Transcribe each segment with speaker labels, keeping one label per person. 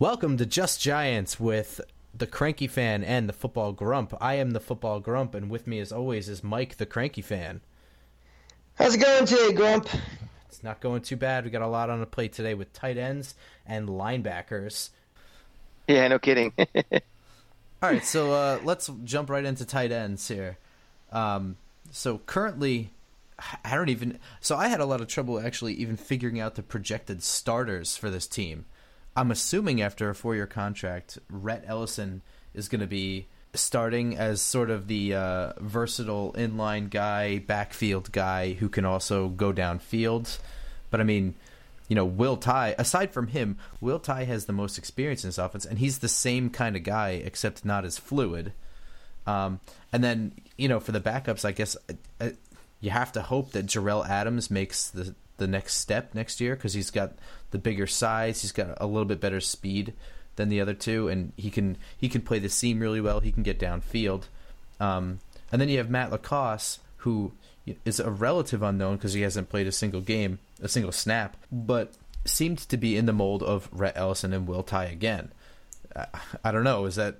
Speaker 1: Welcome to Just Giants with the Cranky Fan and the Football Grump. I am the Football Grump, and with me, as always, is Mike, the Cranky Fan.
Speaker 2: How's it going today, Grump?
Speaker 1: It's not going too bad. We got a lot on the plate today with tight ends and linebackers.
Speaker 2: Yeah, no kidding.
Speaker 1: All right, so uh, let's jump right into tight ends here. Um, so currently, I don't even. So I had a lot of trouble actually even figuring out the projected starters for this team. I'm assuming after a four year contract, Rhett Ellison is going to be starting as sort of the uh, versatile inline guy, backfield guy who can also go downfield. But I mean, you know, Will Tye, aside from him, Will Tye has the most experience in this offense, and he's the same kind of guy, except not as fluid. Um, and then, you know, for the backups, I guess uh, you have to hope that Jerell Adams makes the the next step next year because he's got the bigger size, he's got a little bit better speed than the other two, and he can he can play the seam really well. He can get downfield. Um, and then you have Matt LaCosse, who is a relative unknown because he hasn't played a single game, a single snap, but seemed to be in the mold of Rhett Ellison and Will Tye again. I, I don't know. Is that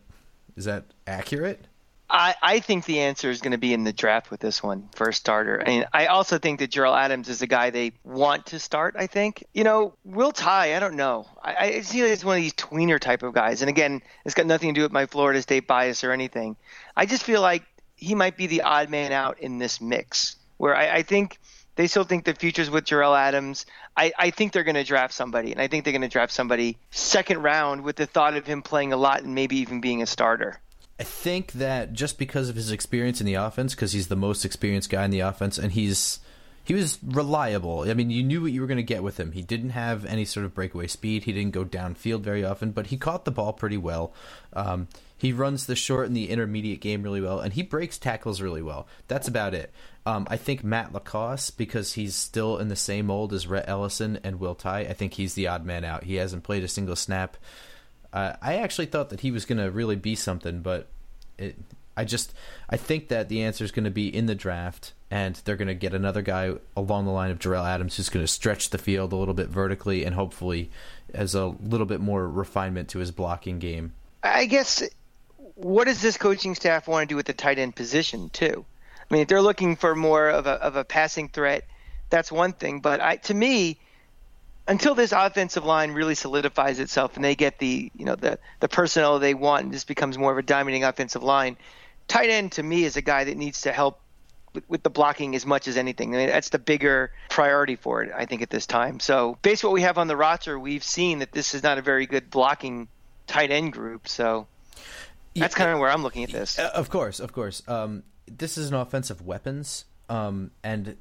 Speaker 1: is that accurate?
Speaker 2: I, I think the answer is going to be in the draft with this one for a starter. I also think that Jerell Adams is a guy they want to start. I think you know Will Tye, I don't know. I, I see he's one of these tweener type of guys. And again, it's got nothing to do with my Florida State bias or anything. I just feel like he might be the odd man out in this mix. Where I, I think they still think the future's with Jerell Adams. I, I think they're going to draft somebody, and I think they're going to draft somebody second round with the thought of him playing a lot and maybe even being a starter.
Speaker 1: I think that just because of his experience in the offense, because he's the most experienced guy in the offense, and he's he was reliable. I mean, you knew what you were going to get with him. He didn't have any sort of breakaway speed. He didn't go downfield very often, but he caught the ball pretty well. Um, he runs the short and the intermediate game really well, and he breaks tackles really well. That's about it. Um, I think Matt LaCosse, because he's still in the same mold as Rhett Ellison and Will Tye, I think he's the odd man out. He hasn't played a single snap uh, I actually thought that he was going to really be something, but it, I just I think that the answer is going to be in the draft, and they're going to get another guy along the line of Jerell Adams who's going to stretch the field a little bit vertically and hopefully has a little bit more refinement to his blocking game.
Speaker 2: I guess what does this coaching staff want to do with the tight end position too? I mean, if they're looking for more of a of a passing threat, that's one thing. But I, to me, until this offensive line really solidifies itself and they get the you know the the personnel they want and this becomes more of a dominating offensive line, tight end to me is a guy that needs to help with, the blocking as much as anything. I mean, that's the bigger priority for it, I think, at this time. So based what we have on the roster, we've seen that this is not a very good blocking tight end group. So that's kind of where I'm looking at this.
Speaker 1: Of course, of course. Um, this is an offensive weapons, um, and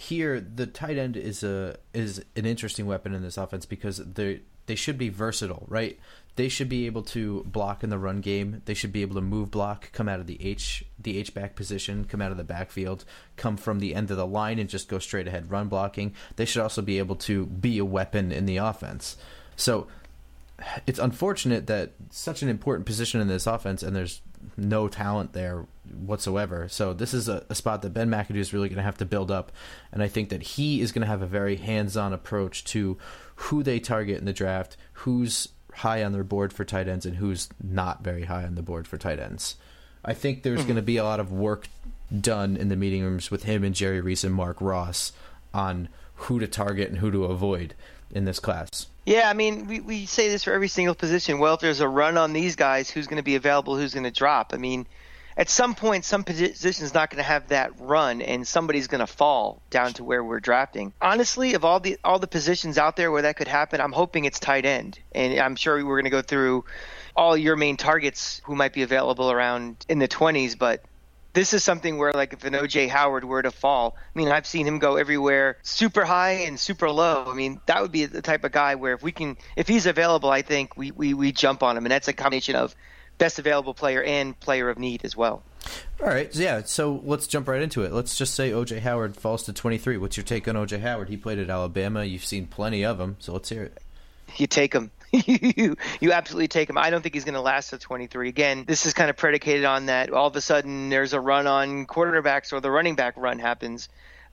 Speaker 1: here the tight end is a is an interesting weapon in this offense because they they should be versatile, right? They should be able to block in the run game. They should be able to move block, come out of the H the H back position, come out of the backfield, come from the end of the line and just go straight ahead run blocking. They should also be able to be a weapon in the offense. So it's unfortunate that such an important position in this offense and there's no talent there whatsoever. So this is a, a spot that Ben McAdoo is really going to have to build up, and I think that he is going to have a very hands-on approach to who they target in the draft, who's high on their board for tight ends, and who's not very high on the board for tight ends. I think there's mm-hmm. going to be a lot of work done in the meeting rooms with him and Jerry Reese and Marc Ross on who to target and who to avoid in this class.
Speaker 2: Yeah, I mean, we, we say this for every single position. Well, if there's a run on these guys, who's going to be available, who's going to drop? I mean, at some point, some position's not going to have that run, and somebody's going to fall down to where we're drafting. Honestly, of all the all the positions out there where that could happen, I'm hoping it's tight end, and I'm sure we're going to go through all your main targets who might be available around in the 20s, but this is something where like if an OJ Howard were to fall, I mean I've seen him go everywhere super high and super low. I mean that would be the type of guy where if we can if he's available, I think we we, we jump on him and that's a combination of best available player and player of need as well.
Speaker 1: All right, yeah. So let's jump right into it. Let's just say OJ Howard falls to 23. What's your take on OJ Howard? He played at Alabama. You've seen plenty of him, so let's hear it.
Speaker 2: You take him. you you absolutely take him. I don't think he's going to last to 23. Again, this is kind of predicated on that all of a sudden there's a run on quarterbacks or the running back run happens.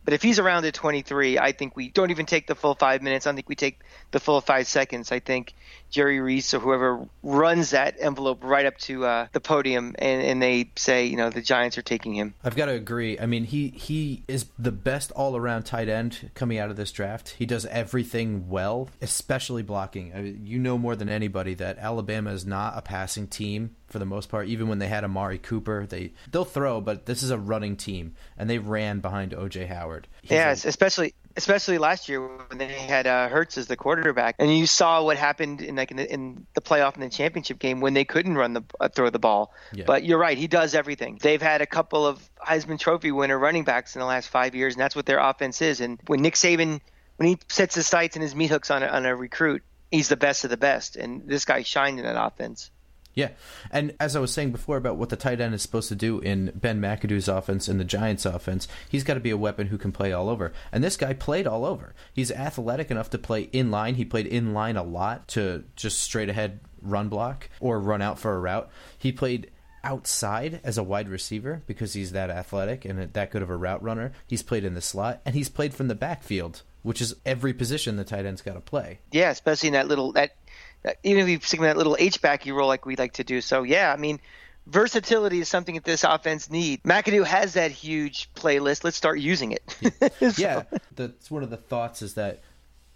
Speaker 2: But if he's around at 23, I think we don't even take the full five minutes. I think we take the full five seconds. I think Jerry Reese or whoever runs that envelope right up to uh, the podium, and, and they say, you know, the Giants are taking him.
Speaker 1: I've got to agree. I mean, he he is the best all around tight end coming out of this draft. He does everything well, especially blocking. I mean, you know more than anybody that Alabama is not a passing team for the most part. Even when they had Amari Cooper, they they'll throw, but this is a running team, and they ran behind OJ Howard.
Speaker 2: He's yes, a, especially especially last year when they had uh, Hurts as the quarterback, and you saw what happened in like in the, in the playoff and the championship game when they couldn't run the uh, throw the ball. Yeah. But you're right, he does everything. They've had a couple of Heisman Trophy winner running backs in the last five years, and that's what their offense is. And when Nick Saban when he sets his sights and his meat hooks on a, on a recruit, he's the best of the best, and this guy shined in that offense.
Speaker 1: Yeah, and as I was saying before about what the tight end is supposed to do in Ben McAdoo's offense and the Giants' offense, he's got to be a weapon who can play all over. And this guy played all over. He's athletic enough to play in line. He played in line a lot to just straight ahead run block or run out for a route. He played outside as a wide receiver because he's that athletic and that good of a route runner. He's played in the slot and he's played from the backfield, which is every position the tight end's got to play.
Speaker 2: Yeah, especially in that little that even if you stick that little H back you roll like we like to do. So yeah, I mean, versatility is something that this offense needs. McAdoo has that huge playlist. Let's start using it.
Speaker 1: so. Yeah, that's one of the thoughts is that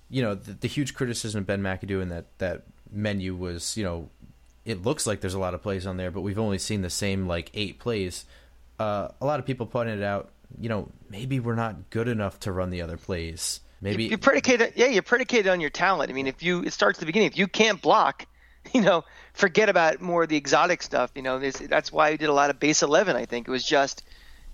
Speaker 1: you know the, the, huge criticism of Ben McAdoo and that that menu was you know it looks like there's a lot of plays on there, but we've only seen the same like eight plays. Uh, a lot of people pointed out, you know, maybe we're not good enough to run the other plays. Maybe
Speaker 2: you, predicate yeah, you're predicated on your talent. I mean, if you it starts at the beginning. If you can't block, you know, forget about more of the exotic stuff. You know, that's why we did a lot of base eleven. I think it was just,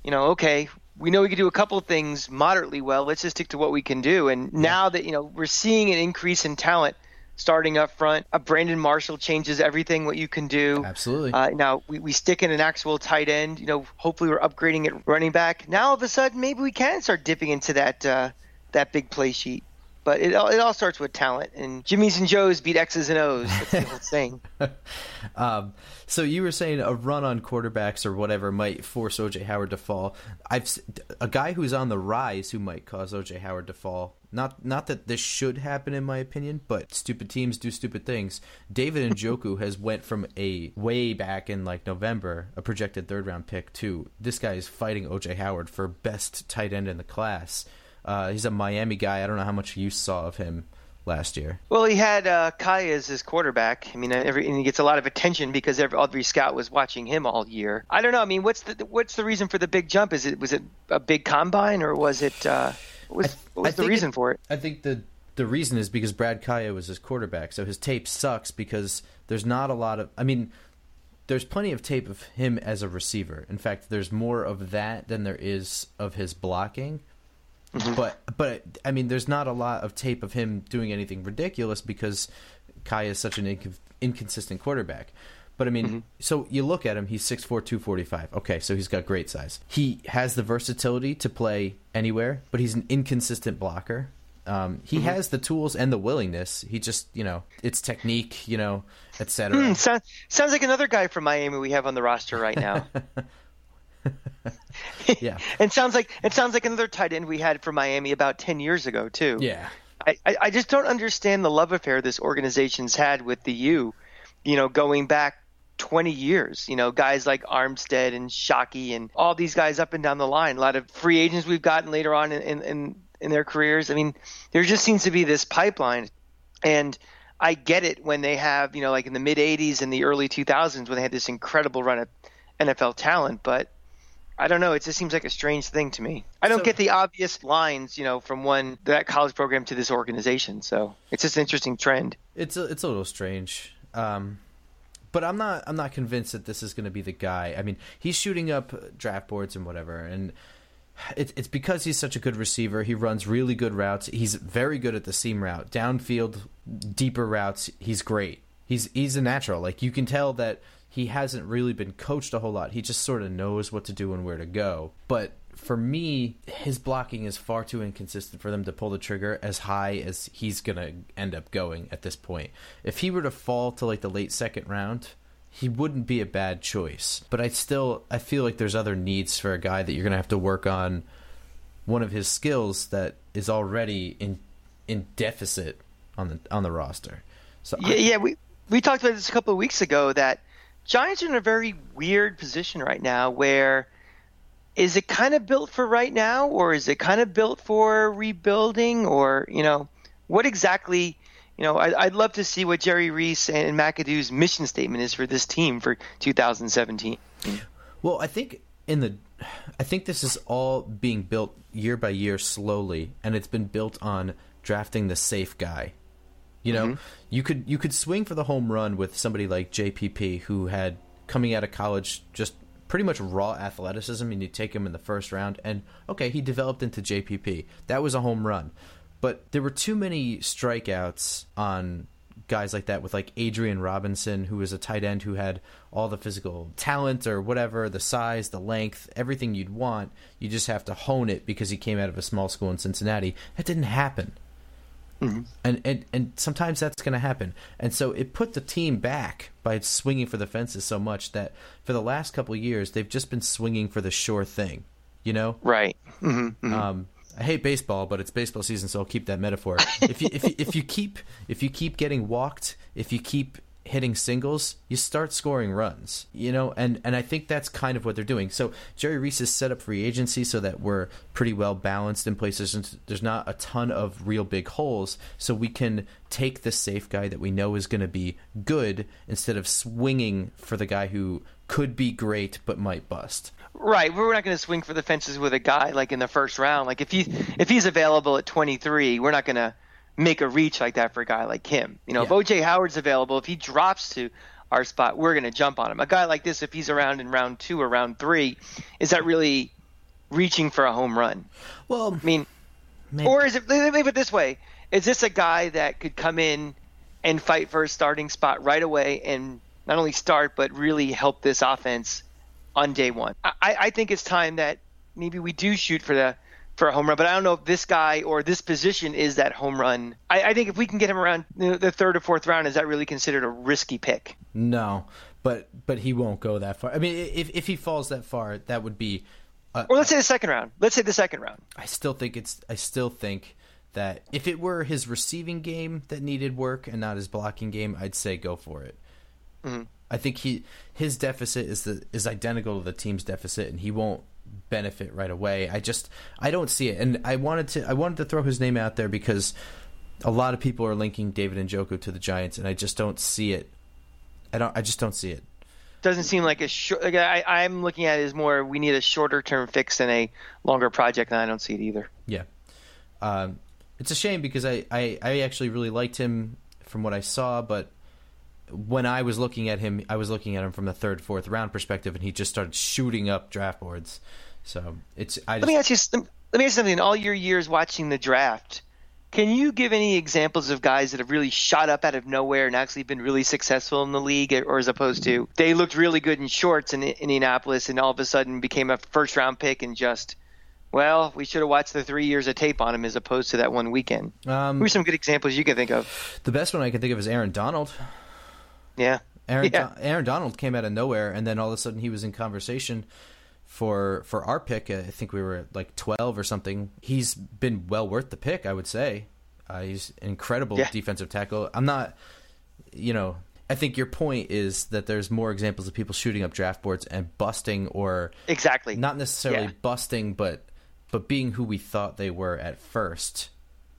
Speaker 2: you know, okay, we know we can do a couple of things moderately well. Let's just stick to what we can do. And now that you know we're seeing an increase in talent starting up front, a Brandon Marshall changes everything what you can do.
Speaker 1: Absolutely.
Speaker 2: Uh, now we, we stick in an actual tight end. You know, hopefully we're upgrading at running back. Now all of a sudden maybe we can start dipping into that. Uh, that big play sheet. But it all, it all starts with talent, and Jimmys and Joes beat X's and O's. That's the whole thing.
Speaker 1: um, so you were saying a run on quarterbacks or whatever might force OJ Howard to fall. I've a guy who's on the rise who might cause OJ Howard to fall. Not not that this should happen in my opinion, but stupid teams do stupid things. David Njoku has went from a way back in like November, a projected third round pick to this guy is fighting OJ Howard for best tight end in the class. Uh, he's a Miami guy. I don't know how much you saw of him last year.
Speaker 2: Well, he had uh, Kaaya as his quarterback. I mean, every, and he gets a lot of attention because every, every scout was watching him all year. I don't know. I mean, what's the what's the reason for the big jump? Is it was it a big combine or was it uh, what was, what was the reason
Speaker 1: it,
Speaker 2: for it?
Speaker 1: I think the the reason is because Brad Kaaya was his quarterback, so his tape sucks because there's not a lot of. I mean, there's plenty of tape of him as a receiver. In fact, there's more of that than there is of his blocking. Mm-hmm. But but I mean, there's not a lot of tape of him doing anything ridiculous because Kaaya is such an inc- inconsistent quarterback. But I mean, mm-hmm. so you look at him, he's 6'4", 245. Okay, so he's got great size. He has the versatility to play anywhere, but he's an inconsistent blocker. Um, he mm-hmm. has the tools and the willingness. He just, you know, it's technique, you know, etc.
Speaker 2: Mm, so, sounds like another guy from Miami we have on the roster right now.
Speaker 1: yeah.
Speaker 2: and sounds like it sounds like another tight end we had for Miami about ten years ago too.
Speaker 1: Yeah.
Speaker 2: I, I just don't understand the love affair this organization's had with the U, you know, going back 20 years. You know, guys like Armstead and Shockey and all these guys up and down the line. A lot of free agents we've gotten later on in, in, in their careers. I mean, there just seems to be this pipeline. And I get it when they have, you know, like in the mid 80s and the early 2000s when they had this incredible run of NFL talent. But I don't know. It just seems like a strange thing to me. I don't so, get the obvious lines, you know, from one that college program to this organization. So it's just an interesting trend.
Speaker 1: It's a, it's a little strange. Um, but I'm not I'm not convinced that this is going to be the guy. I mean, he's shooting up draft boards and whatever, and it's it's because he's such a good receiver. He runs really good routes. He's very good at the seam route, downfield, deeper routes. He's great. He's he's a natural. Like you can tell that he hasn't really been coached a whole lot. He just sort of knows what to do and where to go. But for me, his blocking is far too inconsistent for them to pull the trigger as high as he's going to end up going at this point. If he were to fall to like the late second round, he wouldn't be a bad choice. But I still I feel like there's other needs for a guy that you're going to have to work on one of his skills that is already in in deficit on the on the roster. So
Speaker 2: yeah, I, yeah, we we talked about this a couple of weeks ago that Giants are in a very weird position right now where is it kind of built for right now or is it kind of built for rebuilding or you know what exactly you know I, would love to see what jerry reese and mcadoo's mission statement is for this team for 2017
Speaker 1: well i think in the i think this is all being built year by year slowly and it's been built on drafting the safe guy you know mm-hmm. you could you could swing for the home run with somebody like jpp who had coming out of college just pretty much raw athleticism, and you take him in the first round, and okay, he developed into JPP. That was a home run. But there were too many strikeouts on guys like that with like Adrien Robinson, who was a tight end who had all the physical talent or whatever, the size, the length, everything you'd want. You just have to hone it because he came out of a small school in Cincinnati. That didn't happen. Mm-hmm. And, and and sometimes that's going to happen. And so it put the team back by swinging for the fences so much that for the last couple years they've just been swinging for the sure thing. You know,
Speaker 2: right? Mm-hmm. Mm-hmm.
Speaker 1: Um, I hate baseball, but it's baseball season, so I'll keep that metaphor. if you if you, if you keep if you keep getting walked, if you keep hitting singles, you start scoring runs, you know, and, and I think that's kind of what they're doing. So Jerry Reese has set up free agency so that we're pretty well balanced in places. There's not a ton of real big holes, so we can take the safe guy that we know is going to be good instead of swinging for the guy who could be great but might bust.
Speaker 2: Right, we're not going to swing for the fences with a guy like in the first round. Like if he if he's available at 23, we're not going to make a reach like that for a guy like him. You know, yeah. if OJ Howard's available, if he drops to our spot, we're going to jump on him. A guy like this, if he's around in round two or round three, is that really reaching for a home run?
Speaker 1: Well,
Speaker 2: I mean, maybe. or is it? Let me put it this way: Is this a guy that could come in and fight for a starting spot right away and not only start but really help this offense on day one? I, I think it's time that maybe we do shoot for the for a home run, but I don't know if this guy or this position is that home run. I, I think if we can get him around the third or fourth round, is that really considered a risky pick?
Speaker 1: No, but but he won't go that far. I mean, if if he falls that far, that would be.
Speaker 2: A, or let's say the second round. Let's say the second round.
Speaker 1: I still think it's. I still think that if it were his receiving game that needed work and not his blocking game, I'd say go for it. Mm-hmm. I think he his deficit is the is identical to the team's deficit, and he won't benefit right away. I just I don't see it, and I wanted to I wanted to throw his name out there because a lot of people are linking David and Njoku to the Giants, and I just don't see it. I don't. I just don't see it.
Speaker 2: Doesn't seem like a short. Like I, I'm looking at it as more we need a shorter term fix than a longer project, and I don't see it either.
Speaker 1: Yeah, um, it's a shame because I, I I actually really liked him from what I saw, but when I was looking at him, I was looking at him from the third, fourth round perspective, and he just started shooting up draft boards. So it's. I
Speaker 2: just, let me ask you. Let me ask you something. In all your years watching the draft, can you give any examples of guys that have really shot up out of nowhere and actually been really successful in the league, or as opposed to they looked really good in shorts in Indianapolis and all of a sudden became a first round pick and just, well, we should have watched the three years of tape on him as opposed to that one weekend. Um, Who are some good examples you can think of?
Speaker 1: The best one I can think of is Aaron Donald.
Speaker 2: Yeah.
Speaker 1: Aaron
Speaker 2: yeah.
Speaker 1: Aaron Donald came out of nowhere, and then all of a sudden he was in conversation for for our pick. I think we were like twelve or something. He's been well worth the pick, I would say. Uh, he's incredible yeah. defensive tackle. I'm not, you know, I think your point is that there's more examples of people shooting up draft boards and busting, or
Speaker 2: exactly
Speaker 1: not necessarily yeah. busting, but but being who we thought they were at first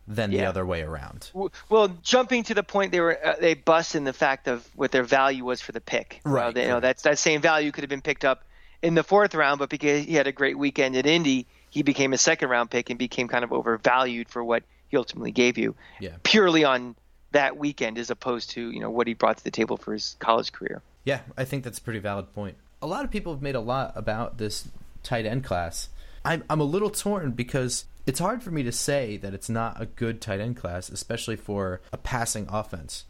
Speaker 1: than yeah. the other way around.
Speaker 2: Well, jumping to the point they were uh, they bust in the fact of what their value was for the pick.
Speaker 1: Right.
Speaker 2: they, you know, that's that same value could have been picked up in the fourth round, but because he had a great weekend at Indy, he became a second round pick and became kind of overvalued for what he ultimately gave you.
Speaker 1: Yeah.
Speaker 2: Purely on that weekend as opposed to, you know, what he brought to the table for his college career.
Speaker 1: Yeah, I think that's a pretty valid point. A lot of people have made a lot about this tight end class. I'm I'm a little torn because it's hard for me to say that it's not a good tight end class, especially for a passing offense.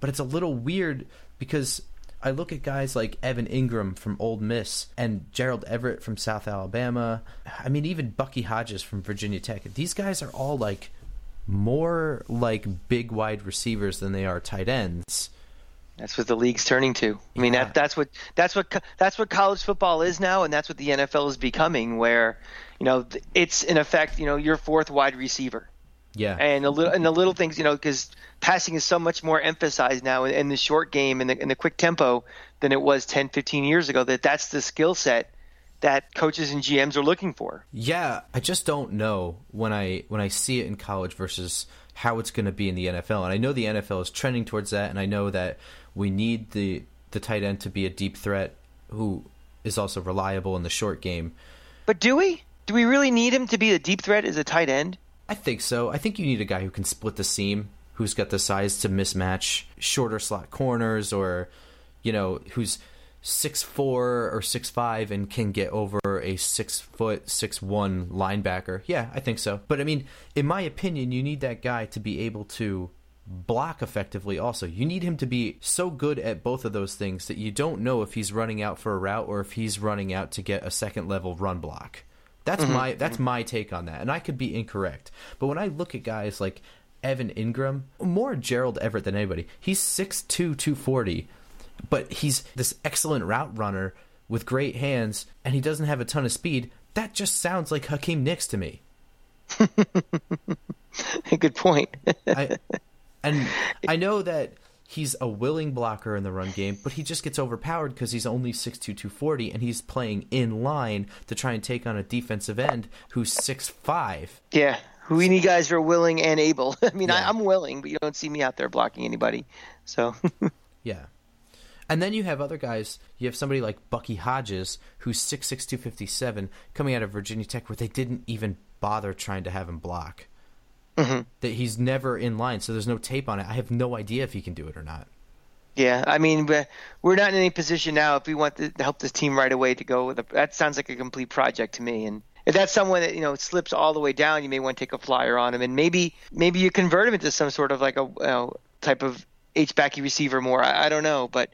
Speaker 1: But it's a little weird because I look at guys like Evan Engram from Ole Miss and Gerald Everett from South Alabama. I mean, even Bucky Hodges from Virginia Tech. These guys are all like more like big wide receivers than they are tight ends.
Speaker 2: That's what the league's turning to. I mean,
Speaker 1: Yeah.
Speaker 2: that that's what that's what that's what college football is now, and that's what the NFL is becoming. Where, you know, it's in effect, you know, your fourth wide receiver,
Speaker 1: Yeah.
Speaker 2: and a little and the little things, you know, because passing is so much more emphasized now in, in the short game and the, in the quick tempo than it was 10, 15 years ago. That that's the skill set that coaches and GMs are looking for.
Speaker 1: Yeah, I just don't know when I when I see it in college versus how it's going to be in the NFL. And I know the NFL is trending towards that, and I know that we need the the tight end to be a deep threat who is also reliable in the short game.
Speaker 2: But do we? Do we really need him to be a deep threat as a tight end?
Speaker 1: I think so. I think you need a guy who can split the seam, who's got the size to mismatch shorter slot corners, or you know, who's six four or six five and can get over a six foot six one linebacker. Yeah, I think so. But I mean, in my opinion, you need that guy to be able to block effectively also you need him to be so good at both of those things that you don't know if he's running out for a route or if he's running out to get a second level run block that's mm-hmm. my that's mm-hmm. my take on that, and I could be incorrect. But when I look at guys like Evan Engram, more Gerald Everett than anybody, he's 6'2", 240, but he's this excellent route runner with great hands, and he doesn't have a ton of speed. That just sounds like Hakeem Nicks to me.
Speaker 2: Good point.
Speaker 1: I, and I know that he's a willing blocker in the run game, but he just gets overpowered because he's only 6'2", 240, and he's playing in line to try and take on a defensive end who's 6'5".
Speaker 2: Yeah, we need guys who are willing and able. I mean,
Speaker 1: Yeah.
Speaker 2: I, I'm willing, but you don't see me out there blocking anybody. So,
Speaker 1: Yeah. And then you have other guys. You have somebody like Bucky Hodges, who's 6'6", 257, coming out of Virginia Tech, where they didn't even bother trying to have him block.
Speaker 2: Mm-hmm.
Speaker 1: That he's never in line, so there's no tape on it. I have no idea if he can do it or not.
Speaker 2: yeah, I mean, we're not in any position now if we want to help this team right away to go with a, that sounds like a complete project to me. And if that's someone that you know slips all the way down, you may want to take a flyer on him, and maybe maybe you convert him into some sort of like a you know, type of H backy receiver more. I, I don't know, but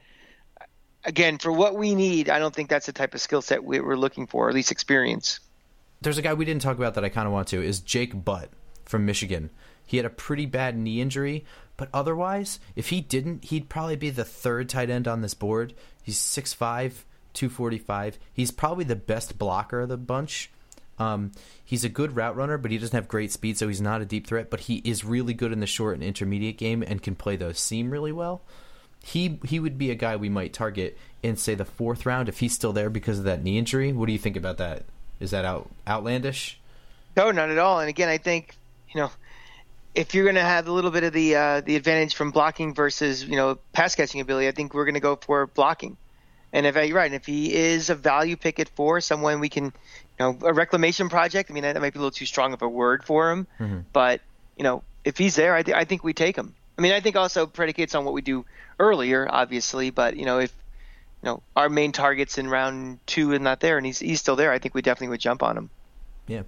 Speaker 2: again, for what we need, I don't think that's the type of skill set we, we're looking for, or at least experience.
Speaker 1: There's a guy we didn't talk about that I kind of want to is Jake Butt from Michigan. He had a pretty bad knee injury, but otherwise, if he didn't, he'd probably be the third tight end on this board. He's 6'5", 245. He's probably the best blocker of the bunch. Um, he's a good route runner, but he doesn't have great speed, so he's not a deep threat. But he is really good in the short and intermediate game and can play the seam really well. He he would be a guy we might target in say the fourth round if he's still there because of that knee injury. What do you think about that? Is that out outlandish?
Speaker 2: No, not at all. And again, I think you know if you're going to have a little bit of the uh, the advantage from blocking versus you know pass catching ability, I think we're going to go for blocking. And if you're right, and if he is a value pick at four, someone we can, you know, a reclamation project. I mean, that might be a little too strong of a word for him, but you know, if he's there, I, th- I think we take him. I mean, I think also predicates on what we do earlier, obviously, but you know, if you know our main target's in round two and not there, and he's he's still there, I think we definitely would jump on him.
Speaker 1: Yeah.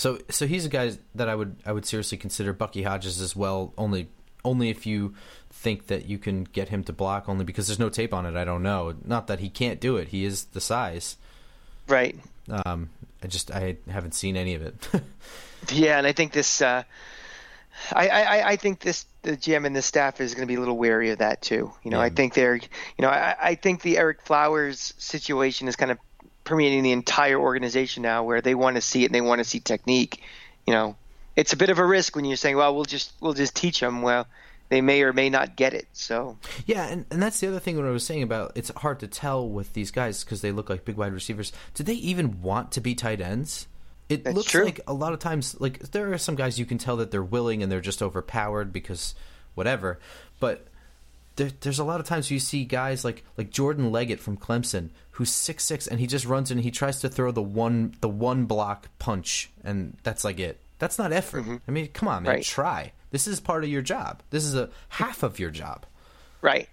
Speaker 1: So so he's a guy that I would I would seriously consider Bucky Hodges as well. Only only if you think that you can get him to block. Only because there's no tape on it. I don't know. Not that he can't do it. He is the size.
Speaker 2: Right.
Speaker 1: Um, I just I haven't seen any of it.
Speaker 2: Yeah, and I think this, uh, I, I, I think this the GM and the staff is going to be a little wary of that too. You know,
Speaker 1: Yeah.
Speaker 2: I think they're, you know, I, I think the Ereck Flowers situation is kind of permeating the entire organization now, where they want to see it and they want to see technique. You know, it's a bit of a risk when you're saying, well, we'll just we'll just teach them. Well, they may or may not get it. So
Speaker 1: Yeah, and, and that's the other thing when I was saying about it's hard to tell with these guys because they look like big wide receivers. Do they even want to be tight ends? It
Speaker 2: That's
Speaker 1: looks
Speaker 2: true.
Speaker 1: like a lot of times, like there are some guys you can tell that they're willing and they're just overpowered because whatever. But there, there's a lot of times you see guys like like Jordan Leggett from Clemson who's six six and he just runs and he tries to throw the one the one block punch and that's like it. That's not effort. I mean, come on, man,
Speaker 2: Mm-hmm. Right.
Speaker 1: try. This is part of your job. This is a half of your job.
Speaker 2: right.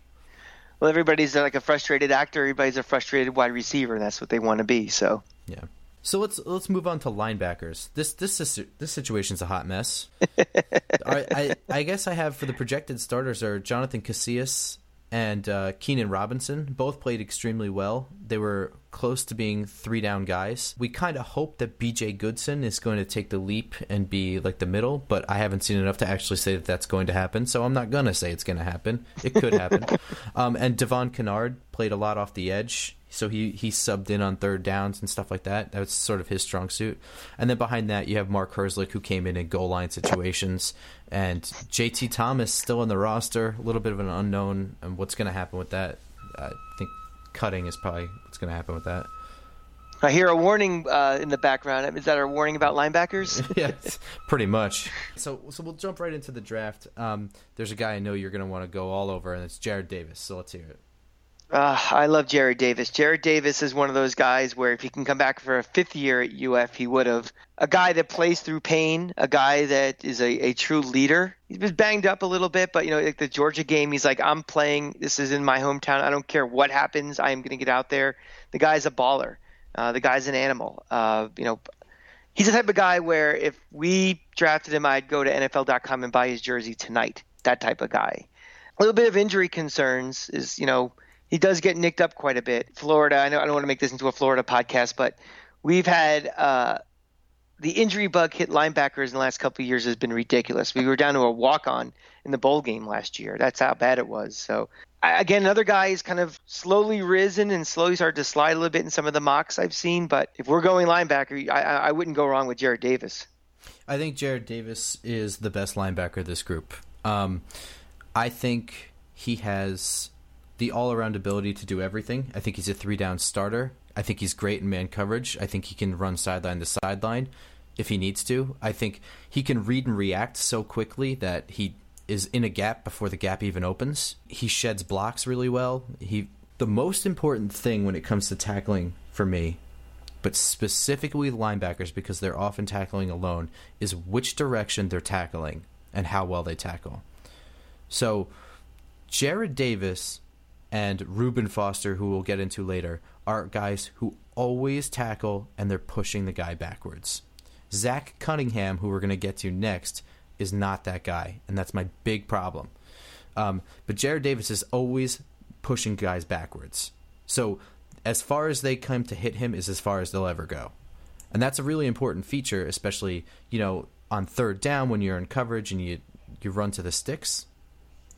Speaker 2: Well, everybody's like a frustrated actor. Everybody's a frustrated wide receiver, and that's what they want to be. So
Speaker 1: Yeah. So let's let's move on to linebackers. This this is, this situation's a hot mess. I, I I guess I have for the projected starters are Jonathan Casillas and uh, Keenan Robinson. Both played extremely well. They were close to being three down guys. We kind of hope that BJ Goodson is going to take the leap and be like the middle, but I haven't seen enough to actually say that that's going to happen. So I'm not going to say it's going to happen. It could happen. um, and Devon Kennard played a lot off the edge. So he, he subbed in on third downs and stuff like that. That was sort of his strong suit. And then behind that, you have Mark Herzlich, who came in in goal line situations. And JT Thomas still in the roster, a little bit of an unknown. And what's going to happen with that? I think cutting is probably what's going to happen with that.
Speaker 2: I hear a warning uh, in the background. Is that a warning about linebackers?
Speaker 1: yes, pretty much. So, so we'll jump right into the draft. Um, there's a guy I know you're going to want to go all over, and it's Jarrad Davis. So let's hear it.
Speaker 2: Uh, I love Jarrad Davis. Jarrad Davis is one of those guys where if he can come back for a fifth year at UF, he would have. A guy that plays through pain, a guy that is a, a true leader. He was banged up a little bit, but you know, like the Georgia game, he's like, I'm playing. This is in my hometown. I don't care what happens. I am going to get out there. The guy's a baller. Uh, the guy's an animal. Uh, you know, he's the type of guy where if we drafted him, I'd go to NFL.com and buy his jersey tonight. That type of guy. A little bit of injury concerns is, you know he does get nicked up quite a bit. Florida, I know I don't want to make this into a Florida podcast, but we've had uh, the injury bug hit linebackers in the last couple of years has been ridiculous. We were down to a walk on in the bowl game last year. That's how bad it was. So again, another guy is kind of slowly risen and slowly started to slide a little bit in some of the mocks I've seen. But if we're going linebacker, I, I wouldn't go wrong with Jarrad Davis.
Speaker 1: I think Jarrad Davis is the best linebacker of this group. Um, I think he has the all around ability to do everything. I think he's a three down starter. I think he's great in man coverage. I think he can run sideline to sideline if he needs to. I think he can read and react so quickly that he is in a gap before the gap even opens. He sheds blocks really well. He the most important thing when it comes to tackling for me, but specifically linebackers because they're often tackling alone, is which direction they're tackling and how well they tackle. So Jarrad Davis and Reuben Foster, who we'll get into later, are guys who always tackle and they're pushing the guy backwards. Zach Cunningham, who we're going to get to next, is not that guy, and that's my big problem. Um, but Jarrad Davis is always pushing guys backwards. So as far as they come to hit him is as far as they'll ever go. And that's a really important feature, especially, you know, on third down when you're in coverage and you you run to the sticks.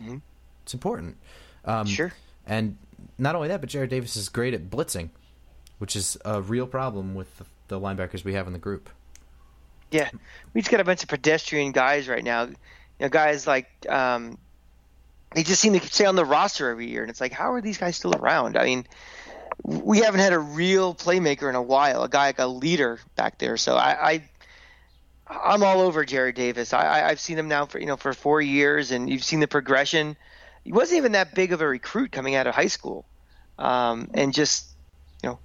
Speaker 1: Mm-hmm. It's important.
Speaker 2: Um, sure.
Speaker 1: And not only that, but Jarrad Davis is great at blitzing, which is a real problem with the, linebackers we have in the group.
Speaker 2: Yeah, we just got a bunch of pedestrian guys right now. You know, guys like um, they just seem to stay on the roster every year, and it's like, how are these guys still around? I mean, we haven't had a real playmaker in a while, a guy like a leader back there. So I, I am all over Jarrad Davis. I, I've seen him now for you know for four years, and you've seen the progression he wasn't even that big of a recruit coming out of high school, um, and just you know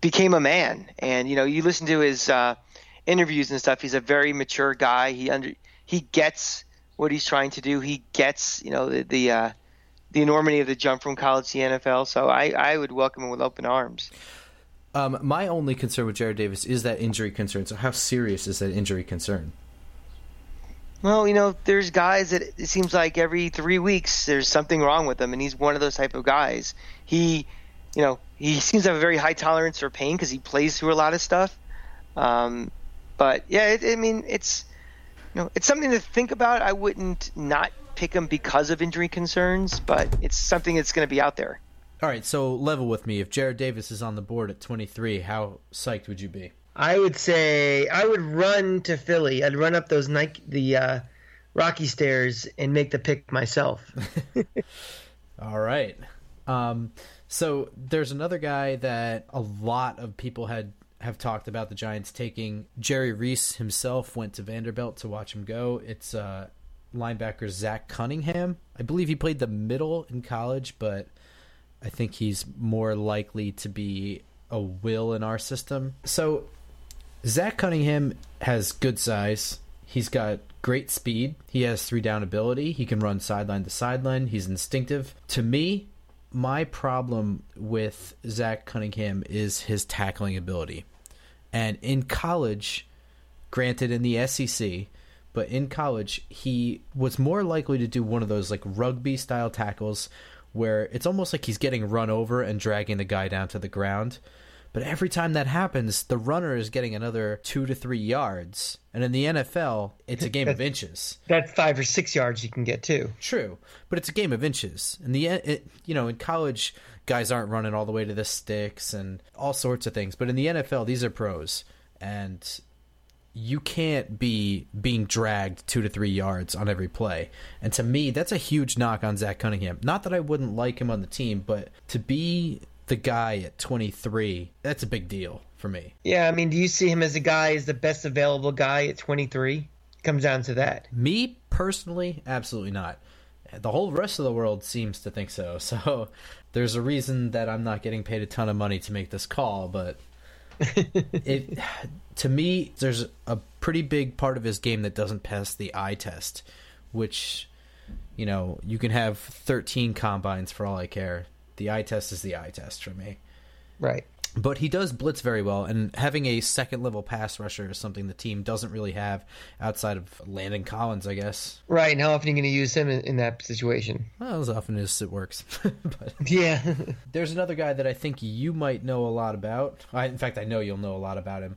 Speaker 2: became a man. And you know, you listen to his uh, interviews and stuff. He's a very mature guy. He under he gets what he's trying to do. He gets you know the the, uh, the enormity of the jump from college to NFL. So I I would welcome him with open arms.
Speaker 1: Um, my only concern with Jarrad Davis is that injury concern. So how serious is that injury concern?
Speaker 2: Well, you know, there's guys that it seems like every three weeks there's something wrong with them, and he's one of those type of guys. He, you know, he seems to have a very high tolerance for pain because he plays through a lot of stuff. Um, but yeah, it, I mean, it's you know, it's something to think about. I wouldn't not pick him because of injury concerns, but it's something that's going to be out there.
Speaker 1: All right, so level with me. If Jarrad Davis is on the board at 23, how psyched would you be?
Speaker 3: I would say I would run to Philly. I'd run up those Nike the uh, Rocky stairs and make the pick myself.
Speaker 1: All right. Um, so there's another guy that a lot of people had have talked about the Giants taking. Jerry Reese himself went to Vanderbilt to watch him go. It's uh, linebacker Zach Cunningham. I believe he played the middle in college, but I think he's more likely to be a will in our system. So Zach Cunningham has good size. He's got great speed. He has three down ability. He can run sideline to sideline. He's instinctive. To me, my problem with Zach Cunningham is his tackling ability. And in college, granted in the SEC, but in college, he was more likely to do one of those like rugby style tackles where it's almost like he's getting run over and dragging the guy down to the ground. But every time that happens, the runner is getting another two to three yards. And in the NFL, it's a game of inches.
Speaker 2: That's five or six yards you can get too.
Speaker 1: True, but it's a game of inches. And the it, you know in college, guys aren't running all the way to the sticks and all sorts of things. But in the NFL, these are pros, and you can't be being dragged two to three yards on every play. And to me, that's a huge knock on Zach Cunningham. Not that I wouldn't like him on the team, but to be the guy at 23, that's a big deal for me.
Speaker 2: Yeah, I mean, do you see him as a guy as the best available guy at 23? Comes down to that.
Speaker 1: Me personally, absolutely not. The whole rest of the world seems to think so. So there's a reason that I'm not getting paid a ton of money to make this call, but it to me there's a pretty big part of his game that doesn't pass the eye test, which you know, you can have 13 combines for all I care. The eye test is the eye test for me.
Speaker 2: Right.
Speaker 1: But he does blitz very well, and having a second level pass rusher is something the team doesn't really have outside of Landon Collins, I guess.
Speaker 2: Right. And how often are you going to use him in, in that situation?
Speaker 1: Well, as often as it works. but
Speaker 2: Yeah.
Speaker 1: there's another guy that I think you might know a lot about. I, in fact, I know you'll know a lot about him.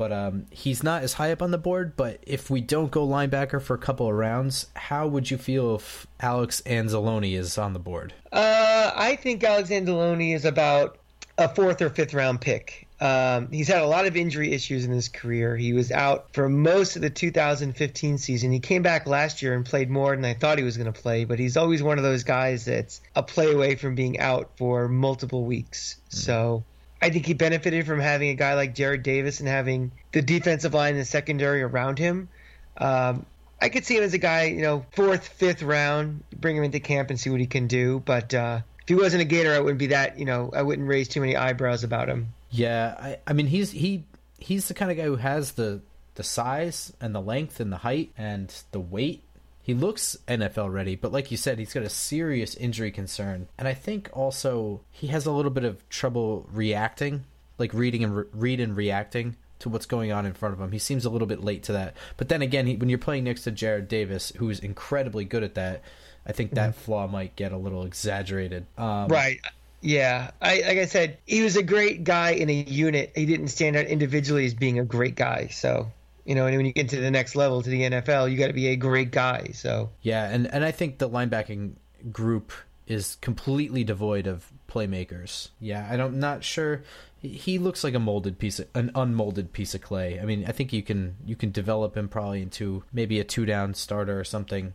Speaker 1: But um, he's not as high up on the board. But if we don't go linebacker for a couple of rounds, how would you feel if Alex Anzalone is on the board?
Speaker 2: uh, I think Alex Loney is about a fourth or fifth round pick. Um, he's had a lot of injury issues in his career. He was out for most of the 2015 season. He came back last year and played more than I thought he was going to play, but he's always one of those guys that's a play away from being out for multiple weeks. So I think he benefited from having a guy like Jarrad Davis and having the defensive line and the secondary around him. Um, I could see him as a guy, you know, fourth, fifth round, bring him into camp and see what he can do. But uh, if he wasn't a Gator, I wouldn't be that, you know, I wouldn't raise too many eyebrows about him.
Speaker 1: Yeah, I, I mean he's he he's the kind of guy who has the the size and the length and the height and the weight. He looks NFL ready, but like you said, he's got a serious injury concern, and I think also he has a little bit of trouble reacting, like reading and re- read and reacting to what's going on in front of him. He seems a little bit late to that. But then again, he, when you're playing next to Jarrad Davis, who's incredibly good at that, I think that flaw might get a little exaggerated. Um,
Speaker 2: Right. Yeah. I like I said, he was a great guy in a unit. He didn't stand out individually as being a great guy. So, you know, and when you get to the next level to the NFL, you got to be a great guy. So,
Speaker 1: Yeah, and, and I think the linebacking group is completely devoid of playmakers. Yeah, I don't not sure. He looks like a molded piece, of, an unmolded piece of clay. I mean, I think you can you can develop him probably into maybe a two down starter or something,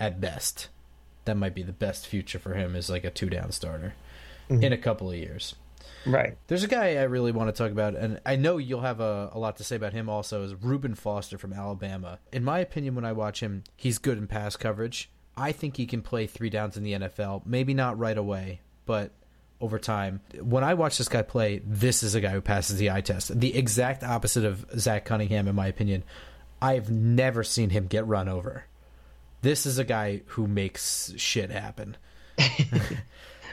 Speaker 1: at best. That might be the best future for him is like a two down starter mm-hmm. in a couple of years.
Speaker 2: Right.
Speaker 1: There's a guy I really want to talk about, and I know you'll have a, a lot to say about him also, is Reuben Foster from Alabama. In my opinion, when I watch him, he's good in pass coverage. I think he can play three downs in the NFL. Maybe not right away, but over time. When I watch this guy play, this is a guy who passes the eye test. The exact opposite of Zach Cunningham, in my opinion. I've never seen him get run over. This is a guy who makes shit happen.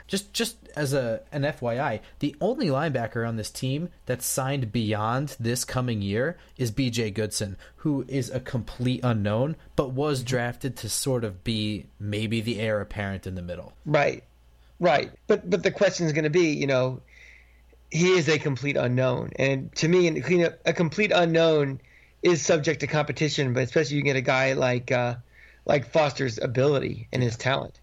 Speaker 1: just just as a an FYI, the only linebacker on this team that's signed beyond this coming year is BJ Goodson, who is a complete unknown, but was drafted to sort of be maybe the heir apparent in the middle.
Speaker 2: Right. Right. But but the question is going to be, you know, he is a complete unknown, and to me, you know, a complete unknown is subject to competition. But especially you get a guy like uh, like Foster's ability and his talent.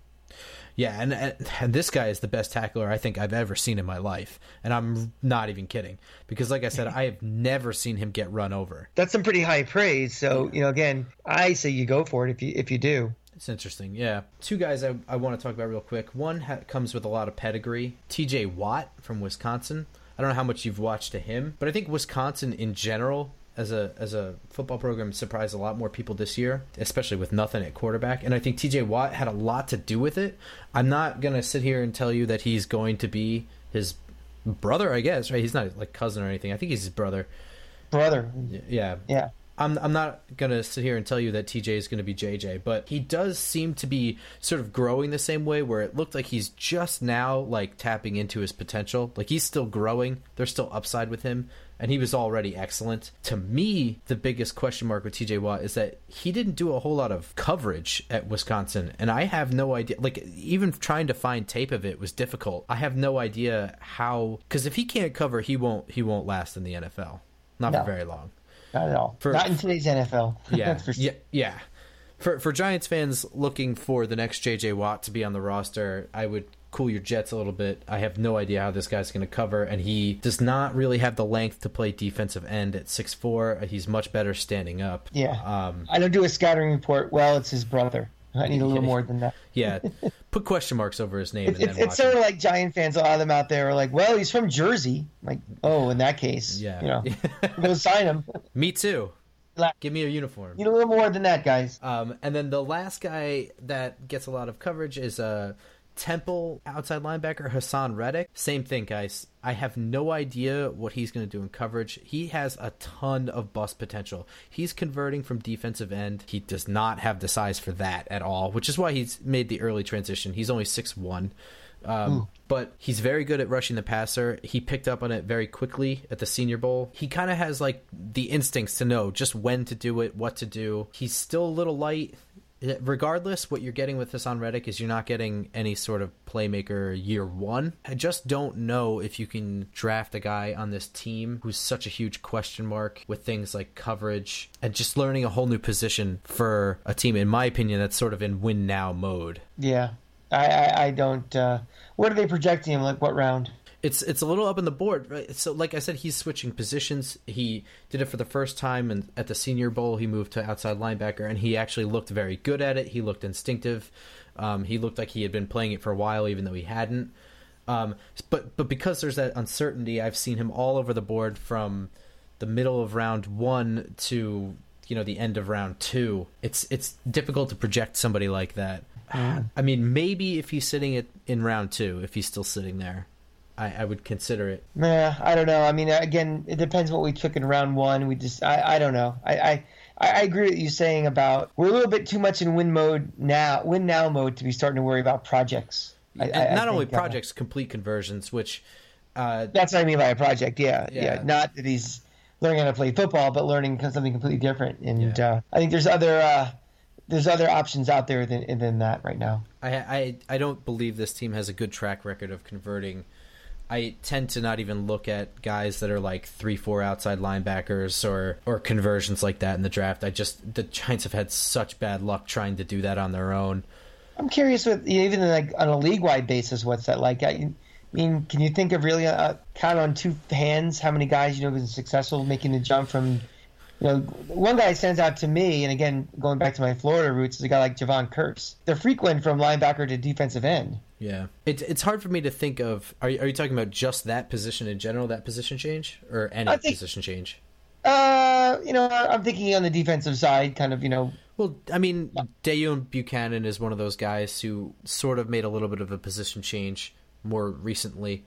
Speaker 1: Yeah, and, and this guy is the best tackler I think I've ever seen in my life, and I'm not even kidding because, like I said, I have never seen him get run over.
Speaker 2: That's some pretty high praise. So you know, again, I say you go for it if you if you do.
Speaker 1: It's interesting, yeah. Two guys I, I want to talk about real quick. One ha- comes with a lot of pedigree. T.J. Watt from Wisconsin. I don't know how much you've watched to him, but I think Wisconsin in general as a as a football program surprised a lot more people this year, especially with nothing at quarterback. And I think T.J. Watt had a lot to do with it. I'm not gonna sit here and tell you that he's going to be his brother. I guess right. He's not like cousin or anything. I think he's his brother.
Speaker 2: Brother.
Speaker 1: Yeah.
Speaker 2: Yeah.
Speaker 1: I'm I'm not gonna sit here and tell you that TJ is gonna be JJ, but he does seem to be sort of growing the same way. Where it looked like he's just now like tapping into his potential. Like he's still growing. There's still upside with him, and he was already excellent. To me, the biggest question mark with TJ Watt is that he didn't do a whole lot of coverage at Wisconsin, and I have no idea. Like even trying to find tape of it was difficult. I have no idea how because if he can't cover, he won't he won't last in the NFL. Not
Speaker 2: No.
Speaker 1: for very long.
Speaker 2: Not at all.
Speaker 1: For-
Speaker 2: Not in today's NFL.
Speaker 1: Yeah,
Speaker 2: for
Speaker 1: yeah, yeah. For for Giants fans looking for the next JJ Watt to be on the roster, I would cool your jets a little bit. I have no idea how this guy's going to cover, and he does not really have the length to play defensive end at six four. He's much better standing up.
Speaker 2: Yeah.
Speaker 1: Um,
Speaker 2: I don't do a scouting report. Well, it's his brother. I need a little more than that.
Speaker 1: yeah. Put question marks over his name
Speaker 2: It's,
Speaker 1: then
Speaker 2: it's sort of like Giant fans. A lot of them out there are like, "Well, he's from Jersey." Like, oh, in that case,
Speaker 1: Yeah.
Speaker 2: you know, go sign him.
Speaker 1: Me too. Give me a uniform.
Speaker 2: Need a little more than that, guys.
Speaker 1: Um, and then the last guy that gets a lot of coverage is uh, Temple outside linebacker Haason Reddick. Same thing, guys. I have no idea what he's going to do in coverage. He has a ton of bust potential. He's converting from defensive end. He does not have the size for that at all, which is why he's made the early transition. He's only six one. Um, but he's very good at rushing the passer. He picked up on it very quickly at the Senior Bowl. He kind of has like the instincts to know just when to do it, what to do. He's still a little light. Regardless, what you're getting with Haason Reddick is you're not getting any sort of playmaker year one. I just don't know if you can draft a guy on this team who's such a huge question mark with things like coverage and just learning a whole new position for a team, in my opinion, that's sort of in win now mode.
Speaker 2: Yeah, I, I, I don't. Uh, what are they projecting him? Like what round?
Speaker 1: It's it's a little up in the board. Right? So, like I said, he's switching positions. He did it for the first time, and at the Senior Bowl, he moved to outside linebacker, and he actually looked very good at it. He looked instinctive. Um, he looked like he had been playing it for a while, even though he hadn't. Um, but but because there's that uncertainty, I've seen him all over the board from the middle of round one to you know the end of round two. It's it's difficult to project somebody like that. I mean, maybe if he's sitting at, in round two, if he's still sitting there, I, I would consider it.
Speaker 2: Nah, I don't know. I mean, again, it depends what we took in round one. We just, I, I don't know. I, I, I agree with you saying about we're a little bit too much in win mode now, win now mode to be starting to worry about projects. I,
Speaker 1: And
Speaker 2: I- I
Speaker 1: not only
Speaker 2: think, uh,
Speaker 1: projects, complete conversions, which uh,
Speaker 2: that's what I mean by a project. Yeah, yeah.
Speaker 1: Yeah.
Speaker 2: Not that he's learning how to play football, but learning something completely different. And
Speaker 1: Yeah.
Speaker 2: uh, I think there's other, uh, there's other options out there than than that right now.
Speaker 1: I, I I don't believe this team has a good track record of converting. I tend to not even look at guys that are like three, four outside linebackers or or conversions like that in the draft. I just the Giants have had such bad luck trying to do that on their own.
Speaker 2: I'm curious with even like on a league wide basis, what's that like? I mean, can you think of really uh, count on two hands how many guys you know have been successful making the jump from? You know, one guy stands out to me, and again, going back to my Florida roots, is a guy like Jevon Kearse. They're frequent from linebacker to defensive end.
Speaker 1: Yeah, it's it's hard for me to think of. Are you, are you talking about just that position in general, that position change, or any
Speaker 2: think-
Speaker 1: position change?
Speaker 2: Uh, you know, I'm thinking on the defensive side, kind of, you know,
Speaker 1: Well, I mean, Deone Bucannon is one of those guys who sort of made a little bit of a position change more recently,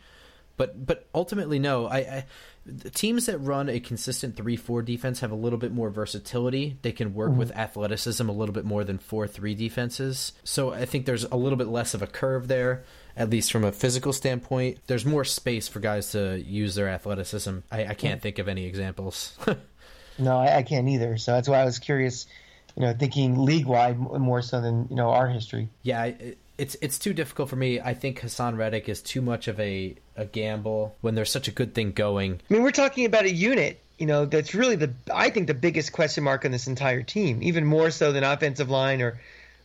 Speaker 1: but but ultimately, no. I, I the teams that run a consistent three four defense have a little bit more versatility. They can work mm-hmm. with athleticism a little bit more than four three defenses. So I think there's a little bit less of a curve there. At least from a physical standpoint, there's more space for guys to use their athleticism. I, I can't mm. think of any examples.
Speaker 2: no, I, I can't either. So that's why I was curious, you know, thinking league wide more so than you know our history.
Speaker 1: Yeah, I- it's it's too difficult for me. I think Haason Reddick is too much of a, a gamble when there's such a good thing going.
Speaker 2: I mean, we're talking about a unit, you know, that's really the I think the biggest question mark on this entire team, even more so than offensive line or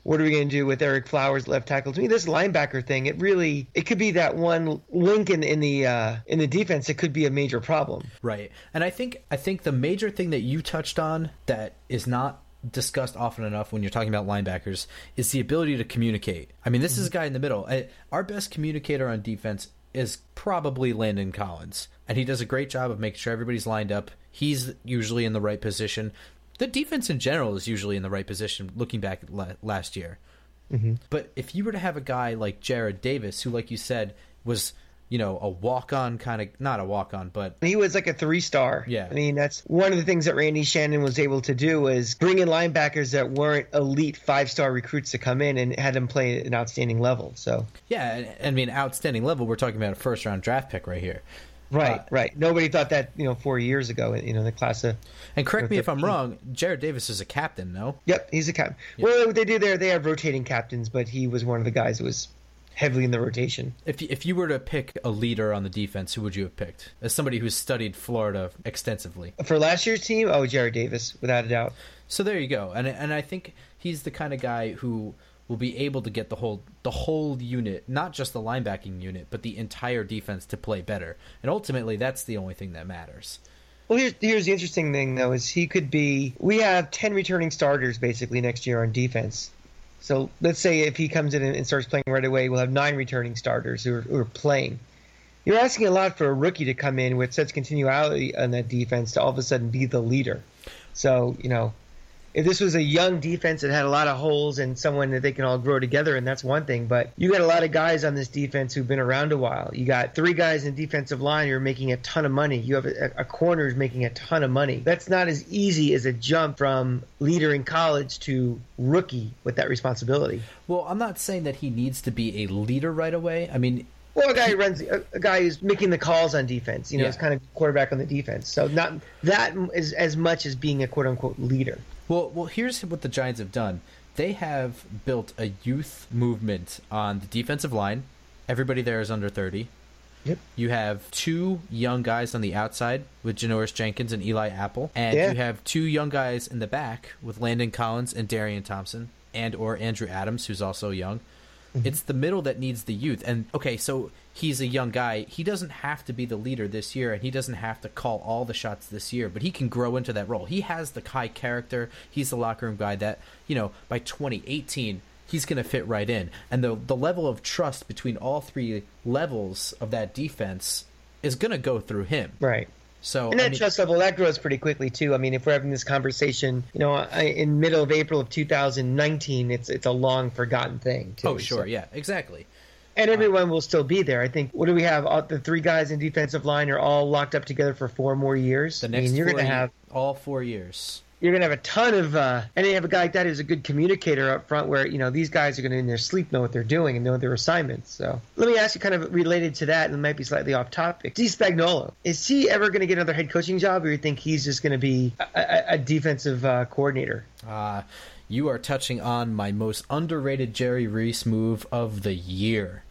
Speaker 2: what are we going to do with Ereck Flowers left tackle? To me, this linebacker thing, it really it could be that one link in, in the uh, in the defense. It could be a major problem.
Speaker 1: Right. And I think I think the major thing that you touched on that is not discussed often enough when you're talking about linebackers is the ability to communicate. I mean, this is a guy in the middle. I, our best communicator on defense is probably Landon Collins, and he does a great job of making sure everybody's lined up. He's usually in the right position. The defense in general is usually in the right position. Looking back at la- last year, mm-hmm. but if you were to have a guy like Jarrad Davis, who, like you said, was you know, a walk on kind of not a walk on, but
Speaker 2: He was like a three star.
Speaker 1: Yeah.
Speaker 2: I mean, that's one of the things that Randy Shannon was able to do was bring in linebackers that weren't elite five star recruits to come in and had them play at an outstanding level. So,
Speaker 1: yeah, I mean, outstanding level. We're talking about a first round draft pick right here.
Speaker 2: right,
Speaker 1: Uh,
Speaker 2: right. Nobody thought that, you know, four years ago, you know, the class of.
Speaker 1: And correct me if I'm wrong. Jarrad Davis is a captain, no?
Speaker 2: Yep, he's a captain. Well, what they do there, they have rotating captains, but he was one of the guys that was heavily in the rotation.
Speaker 1: If you- if you were to pick a leader on the defense, who would you have picked? As somebody who's studied Florida extensively.
Speaker 2: For last year's team, oh, Jarrad Davis, without a doubt.
Speaker 1: So there you go, and and I think he's the kind of guy who will be able to get the whole the whole unit, not just the linebacking unit, but the entire defense to play better. And ultimately, that's the only thing that matters.
Speaker 2: Well, here's here's the interesting thing though is he could be. We have ten returning starters basically next year on defense. So let's say if he comes in and starts playing right away, we'll have nine returning starters who are, who are playing. You're asking a lot for a rookie to come in with such continuity on that defense to all of a sudden be the leader. So you know, if this was a young defense that had a lot of holes and someone that they can all grow together, and that's one thing. But you got a lot of guys on this defense who've been around a while. You got three guys in defensive line who are making a ton of money. You have a, a corner who's making a ton of money. That's not as easy as a jump from leader in college to rookie with that responsibility.
Speaker 1: Well, I'm not saying that he needs to be a leader right away. I mean,
Speaker 2: Well, a guy who runs, a, a guy who's making the calls on defense. You know,
Speaker 1: Yeah.
Speaker 2: is kind of quarterback on the defense. So not that is as much as being a quote unquote leader.
Speaker 1: Well, well, here's what the Giants have done. They have built a youth movement on the defensive line. Everybody there is under 30.
Speaker 2: Yep.
Speaker 1: You have two young guys on the outside with Janoris Jenkins and Eli Apple, and
Speaker 2: Yeah.
Speaker 1: you have two young guys in the back with Landon Collins and Darian Thompson, and or Andrew Adams, who's also young. Mm-hmm. It's the middle that needs the youth. And okay, so he's a young guy. He doesn't have to be the leader this year, and he doesn't have to call all the shots this year, but he can grow into that role. He has the high character. He's the locker room guy that, you know, by 2018, he's going to fit right in. And the the level of trust between all three levels of that defense is going to go through him.
Speaker 2: Right.
Speaker 1: So
Speaker 2: And that
Speaker 1: I mean-
Speaker 2: trust level that grows pretty quickly too. I mean, if we're having this conversation, you know, I, in middle of April of 2019, it's it's a long forgotten thing. Too,
Speaker 1: Oh, sure,
Speaker 2: So-
Speaker 1: yeah, exactly.
Speaker 2: And everyone will still be there. I think. What do we have? All, the three guys in defensive line are all locked up together for four more years.
Speaker 1: The
Speaker 2: I
Speaker 1: next
Speaker 2: mean, you're going to have
Speaker 1: all four years.
Speaker 2: You're going to have a ton of, uh, and you have a guy like that who's a good communicator up front, where you know these guys are going to in their sleep know what they're doing and know their assignments. So let me ask you, kind of related to that, and it might be slightly off topic. D. Spagnuolo, is he ever going to get another head coaching job, or you think he's just going to be a, a, a defensive uh, coordinator?
Speaker 1: Uh, you are touching on my most underrated Jerry Reese move of the year.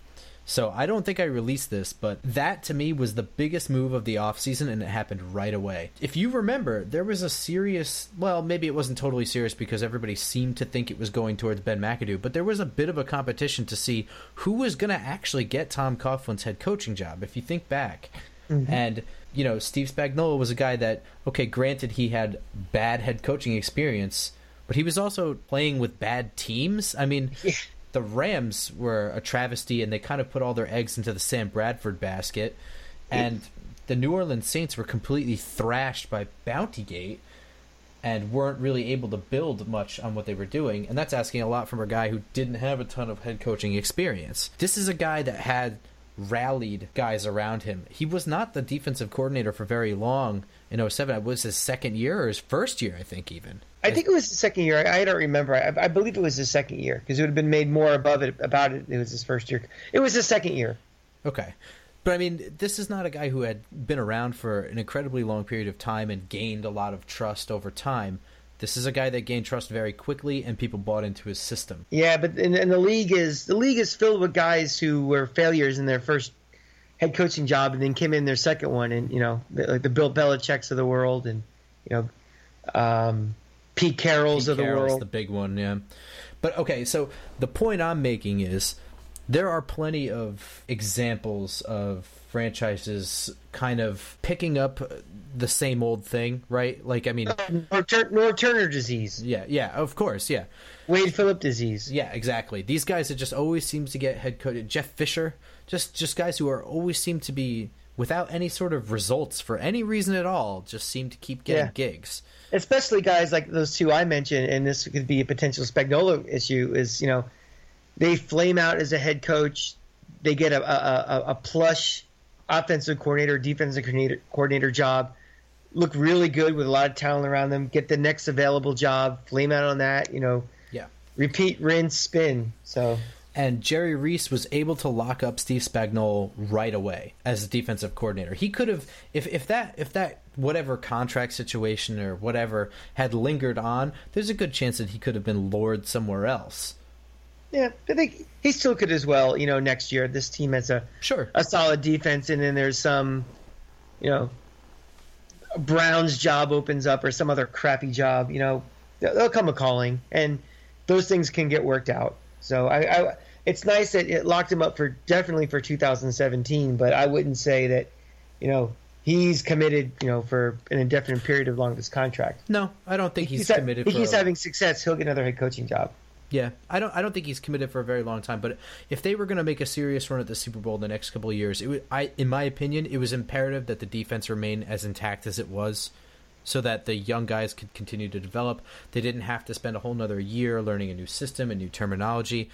Speaker 1: So I don't think I released this, but that to me was the biggest move of the offseason and it happened right away. If you remember, there was a serious, well, maybe it wasn't totally serious because everybody seemed to think it was going towards Ben McAdoo, but there was a bit of a competition to see who was going to actually get Tom Coughlin's head coaching job. If you think back, mm-hmm. and you know, Steve Spagnuolo was a guy that, okay, granted he had bad head coaching experience, but he was also playing with bad teams. I mean,
Speaker 2: Yeah.
Speaker 1: The Rams were a travesty, and they kind of put all their eggs into the Sam Bradford basket, and the New Orleans Saints were completely thrashed by Bountygate. And weren't really able to build much on what they were doing, and that's asking a lot from a guy who didn't have a ton of head coaching experience. This is a guy that had rallied guys around him. He was not the defensive coordinator for very long in 07. It was his second year or his first year, I think, even.
Speaker 2: I think it was the second year. I, I don't remember. I, I believe it was the second year because it would have been made more above it about it. It was his first year. It was the second year.
Speaker 1: Okay. But I mean, this is not a guy who had been around for an incredibly long period of time and gained a lot of trust over time. This is a guy that gained trust very quickly and people bought into his system.
Speaker 2: Yeah, but and, and the league is the league is filled with guys who were failures in their first head coaching job and then came in their second one, and you know, the, like the Bill Belichick's of the world, and you know, um, Pete Carroll's
Speaker 1: Pete
Speaker 2: of the
Speaker 1: Carroll's
Speaker 2: world.
Speaker 1: the big one, yeah. But okay, so the point I'm making is there are plenty of examples of franchises kind of picking up the same old thing, right? Like, I mean,
Speaker 2: uh, Tur- Norv Turner disease,
Speaker 1: yeah, yeah, of course, yeah.
Speaker 2: Wade Phillip disease.
Speaker 1: Yeah, exactly. These guys that just always seems to get head coach Jeff Fisher, just just guys who are always seem to be without any sort of results for any reason at all, just seem to keep getting
Speaker 2: Yeah.
Speaker 1: gigs.
Speaker 2: Especially guys like those two I mentioned, and this could be a potential Spagnuolo issue. Is you know, they flame out as a head coach, they get a a, a, a plush offensive coordinator, defensive coordinator, coordinator job, look really good with a lot of talent around them, get the next available job, flame out on that, you know.
Speaker 1: Yeah.
Speaker 2: Repeat, rinse, spin. So
Speaker 1: and Jerry Reese was able to lock up Steve Spagnuolo right away as a defensive coordinator. He could have if if that if that whatever contract situation or whatever had lingered on, there's a good chance that he could have been lured somewhere else.
Speaker 2: Yeah, I think he still could as well. You know, next year this team has a
Speaker 1: sure
Speaker 2: a solid defense, and then there's some, you know, Brown's job opens up or some other crappy job. You know, there'll come a calling, and those things can get worked out. So I, I it's nice that it locked him up for definitely for 2017, but I wouldn't say that, you know, he's committed, you know, for an indefinite period of long this contract.
Speaker 1: No, I don't think he's,
Speaker 2: he's
Speaker 1: committed.
Speaker 2: If he's
Speaker 1: a,
Speaker 2: having success, he'll get another head coaching job.
Speaker 1: Yeah, I don't. I don't think he's committed for a very long time. But if they were going to make a serious run at the Super Bowl in the next couple of years, it would, I, in my opinion, it was imperative that the defense remain as intact as it was, so that the young guys could continue to develop. They didn't have to spend a whole another year learning a new system and new terminology.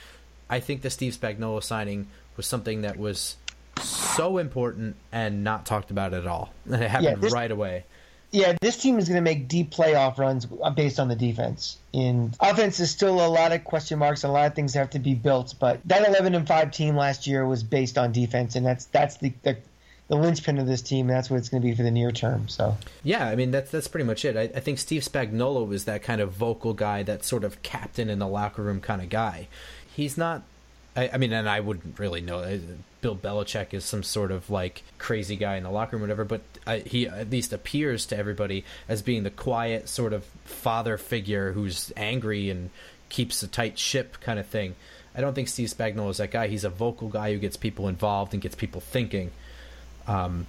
Speaker 1: I think the Steve Spagnuolo signing was something that was so important and not talked about at all. And it happened yeah, this, right away.
Speaker 2: Yeah, this team is going to make deep playoff runs uh, based on the defense. In offense is still a lot of question marks and a lot of things have to be built. But that 11 and five team last year was based on defense, and that's that's the, the the linchpin of this team. And that's what it's going to be for the near term. So
Speaker 1: yeah, I mean that's that's pretty much it. I, I, think Steve Spagnuolo was that kind of vocal guy, that sort of captain in the locker room kind of guy he's not. I, I, mean, and I wouldn't really know. Uh, Bill Belichick is some sort of like crazy guy in the locker room, or whatever. But I, he at least appears to everybody as being the quiet sort of father figure who's angry and keeps a tight ship kind of thing. I don't think Steve Spagnuolo is that guy. He's a vocal guy who gets people involved and gets people thinking. Um,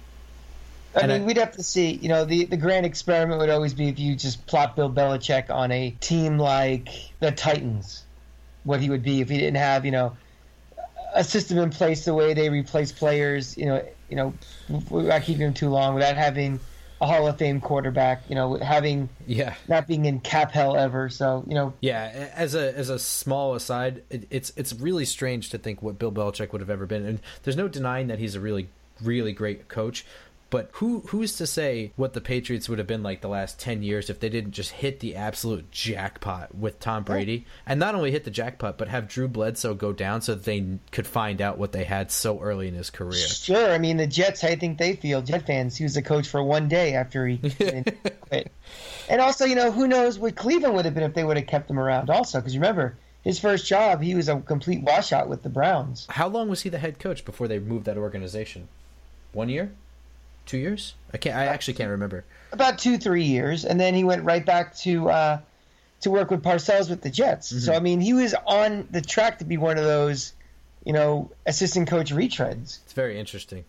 Speaker 2: I mean, I, we'd have to see. You know, the, the grand experiment would always be if you just plot Bill Belichick on a team like the Titans what he would be if he didn't have you know a system in place the way they replace players. You know, you know, without keeping them too long, without having a Hall of Fame quarterback. You know, having
Speaker 1: yeah,
Speaker 2: not being in cap hell ever. So you know,
Speaker 1: yeah. As a as a small aside, it, it's it's really strange to think what Bill Belichick would have ever been, and there's no denying that he's a really really great coach. But who who's to say what the Patriots would have been like the last ten years if they didn't just hit the absolute jackpot with Tom Brady, and not only hit the jackpot, but have Drew Bledsoe go down so that they could find out what they had so early in his career.
Speaker 2: Sure, I mean the Jets. I think they feel Jet fans. He was a coach for one day after he quit, and also you know who knows what Cleveland would have been if they would have kept him around. Also, because remember his first job, he was a complete washout with the Browns.
Speaker 1: How long was he the head coach before they moved that organization? One year two years. I can't. I actually can't remember.
Speaker 2: About two, three years, and then he went right back to uh, to work with Parcells with the Jets. Mm-hmm. So I mean, he was on the track to be one of those, you know, assistant coach retreads.
Speaker 1: It's very interesting.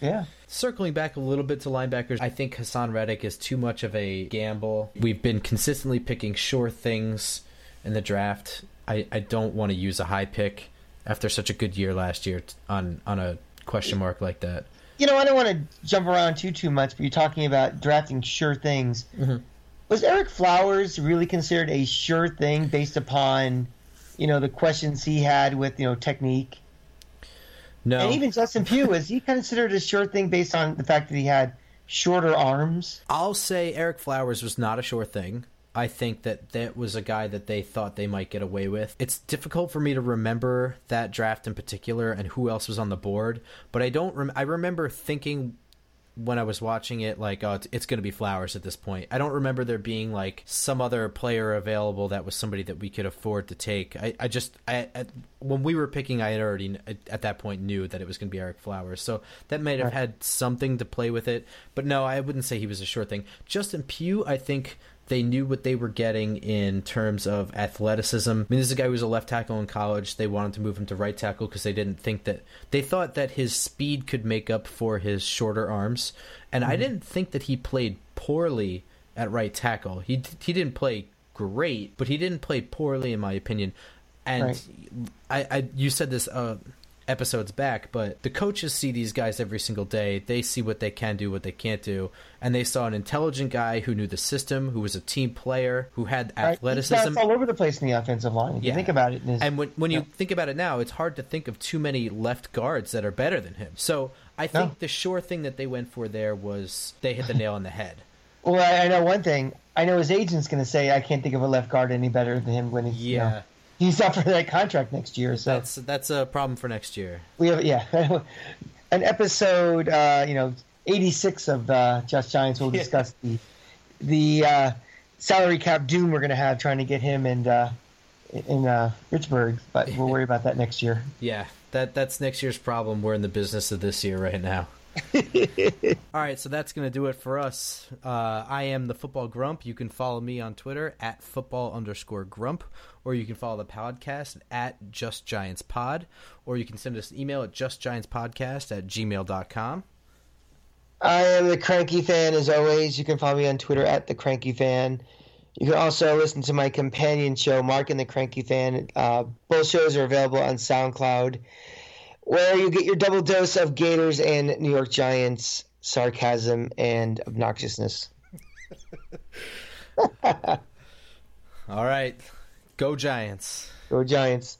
Speaker 2: Yeah.
Speaker 1: Circling back a little bit to linebackers, I think Haason Reddick is too much of a gamble. We've been consistently picking sure things in the draft. I, I don't want to use a high pick after such a good year last year on on a question mark like that
Speaker 2: you know, I don't want to jump around too too much, but you're talking about drafting sure things. Mm-hmm. Was Ereck Flowers really considered a sure thing based upon, you know, the questions he had with you know technique?
Speaker 1: No.
Speaker 2: And even Justin Pugh was he considered a sure thing based on the fact that he had shorter arms?
Speaker 1: I'll say Ereck Flowers was not a sure thing. I think that that was a guy that they thought they might get away with. It's difficult for me to remember that draft in particular and who else was on the board, but I don't. Rem- I remember thinking when I was watching it, like, oh, it's, it's going to be Flowers at this point. I don't remember there being like some other player available that was somebody that we could afford to take. I, I just, I, when we were picking, I had already at that point knew that it was going to be Ereck Flowers, so that might have had something to play with it. But no, I wouldn't say he was a sure thing. Justin Pugh, I think they knew what they were getting in terms of athleticism. I mean, this is a guy who was a left tackle in college. They wanted to move him to right tackle because they didn't think that they thought that his speed could make up for his shorter arms. And mm-hmm. I didn't think that he played poorly at right tackle. He he didn't play great, but he didn't play poorly in my opinion. And right. I, I you said this uh, episodes back, but the coaches see these guys every single day. They see what they can do, what they can't do, and they saw an intelligent guy who knew the system, who was a team player, who had athleticism.
Speaker 2: All over the place in the offensive line. If you
Speaker 1: Yeah.
Speaker 2: think about it,
Speaker 1: And when when you
Speaker 2: Yeah.
Speaker 1: think about it now, it's hard to think of too many left guards that are better than him. So I think
Speaker 2: No.
Speaker 1: the sure thing that they went for there was they hit the nail on the head.
Speaker 2: well, I, know one thing. I know his agent's going to say I can't think of a left guard any better than him when he's you know,
Speaker 1: Yeah,
Speaker 2: he's up for that contract next year. So
Speaker 1: that's that's a problem for next year.
Speaker 2: we have yeah, an episode uh, you know eighty six of uh, Just Giants. We'll
Speaker 1: Yeah.
Speaker 2: discuss the the uh, salary cap doom we're going to have trying to get him and uh, in uh, Pittsburgh, but we'll worry about that next year.
Speaker 1: Yeah, that that's next year's problem. We're in the business of this year right now. All right, so that's going to do it for us. Uh, I am the Football Grump. You can follow me on Twitter at football underscore grump, or you can follow the podcast at Just Giants Pod, or you can send us an email at justgiantspodcast at gmail.com.
Speaker 2: I am the Cranky Fan as always. You can follow me on Twitter at the Cranky Fan. You can also listen to my companion show, Mark and the Cranky Fan. Uh, both shows are available on SoundCloud, where you get your double dose of Gators and New York Giants sarcasm and obnoxiousness.
Speaker 1: All right, go Giants.
Speaker 2: Go Giants.